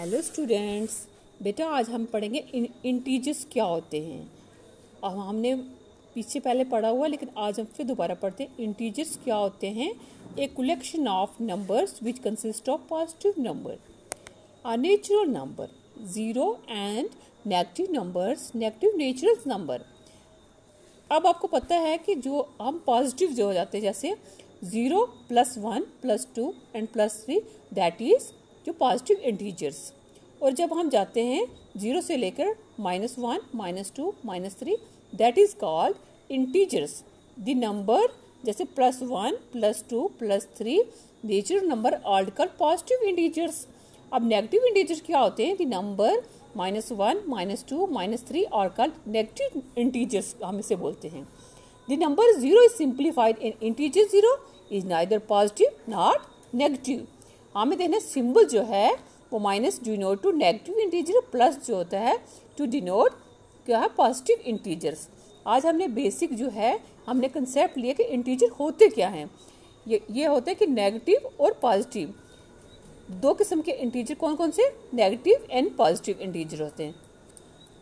Hello students बेटा, आज हम पढ़ेंगे इंटीजर्स क्या होते हैं? अब हमने पीछे पहले पढ़ा हुआ, लेकिन आज हम फिर दोबारा पढ़ते हैं। इंटीजर्स क्या होते हैं? A collection of numbers which consist of positive number a natural number zero and negative numbers negative natural number अब आपको पता है कि जो हम पॉजिटिव जो हो जाते हैं, जैसे zero plus one plus two and plus three that is जो पॉजिटिव इंटीजर्स और जब हम जाते हैं ज़ीरो से लेकर minus one minus two minus three that is called integers the number जैसे plus one plus two plus three natural number old कर पॉजिटिव इंटीजर्स अब नेगेटिव इंटीजर्स क्या होते हैं? The number minus one minus two minus three और called negative integers हम इसे बोलते हैं। The number zero is simplified in integer zero is neither positive not negative हमें देखना सिंबल जो है, वो minus denote to negative integer plus जो होता है, टू डिनोट क्या है, पॉजिटिव इंटीजर्स। आज हमने बेसिक जो है, हमने कंसेप्ट लिया कि इंटीजर होते क्या हैं। ये ये होते हैं कि नेगेटिव और पॉजिटिव। दो किस्म के इंटीजर कौन कौन से? नेगेटिव एंड पॉजिटिव इंटीजर होते हैं।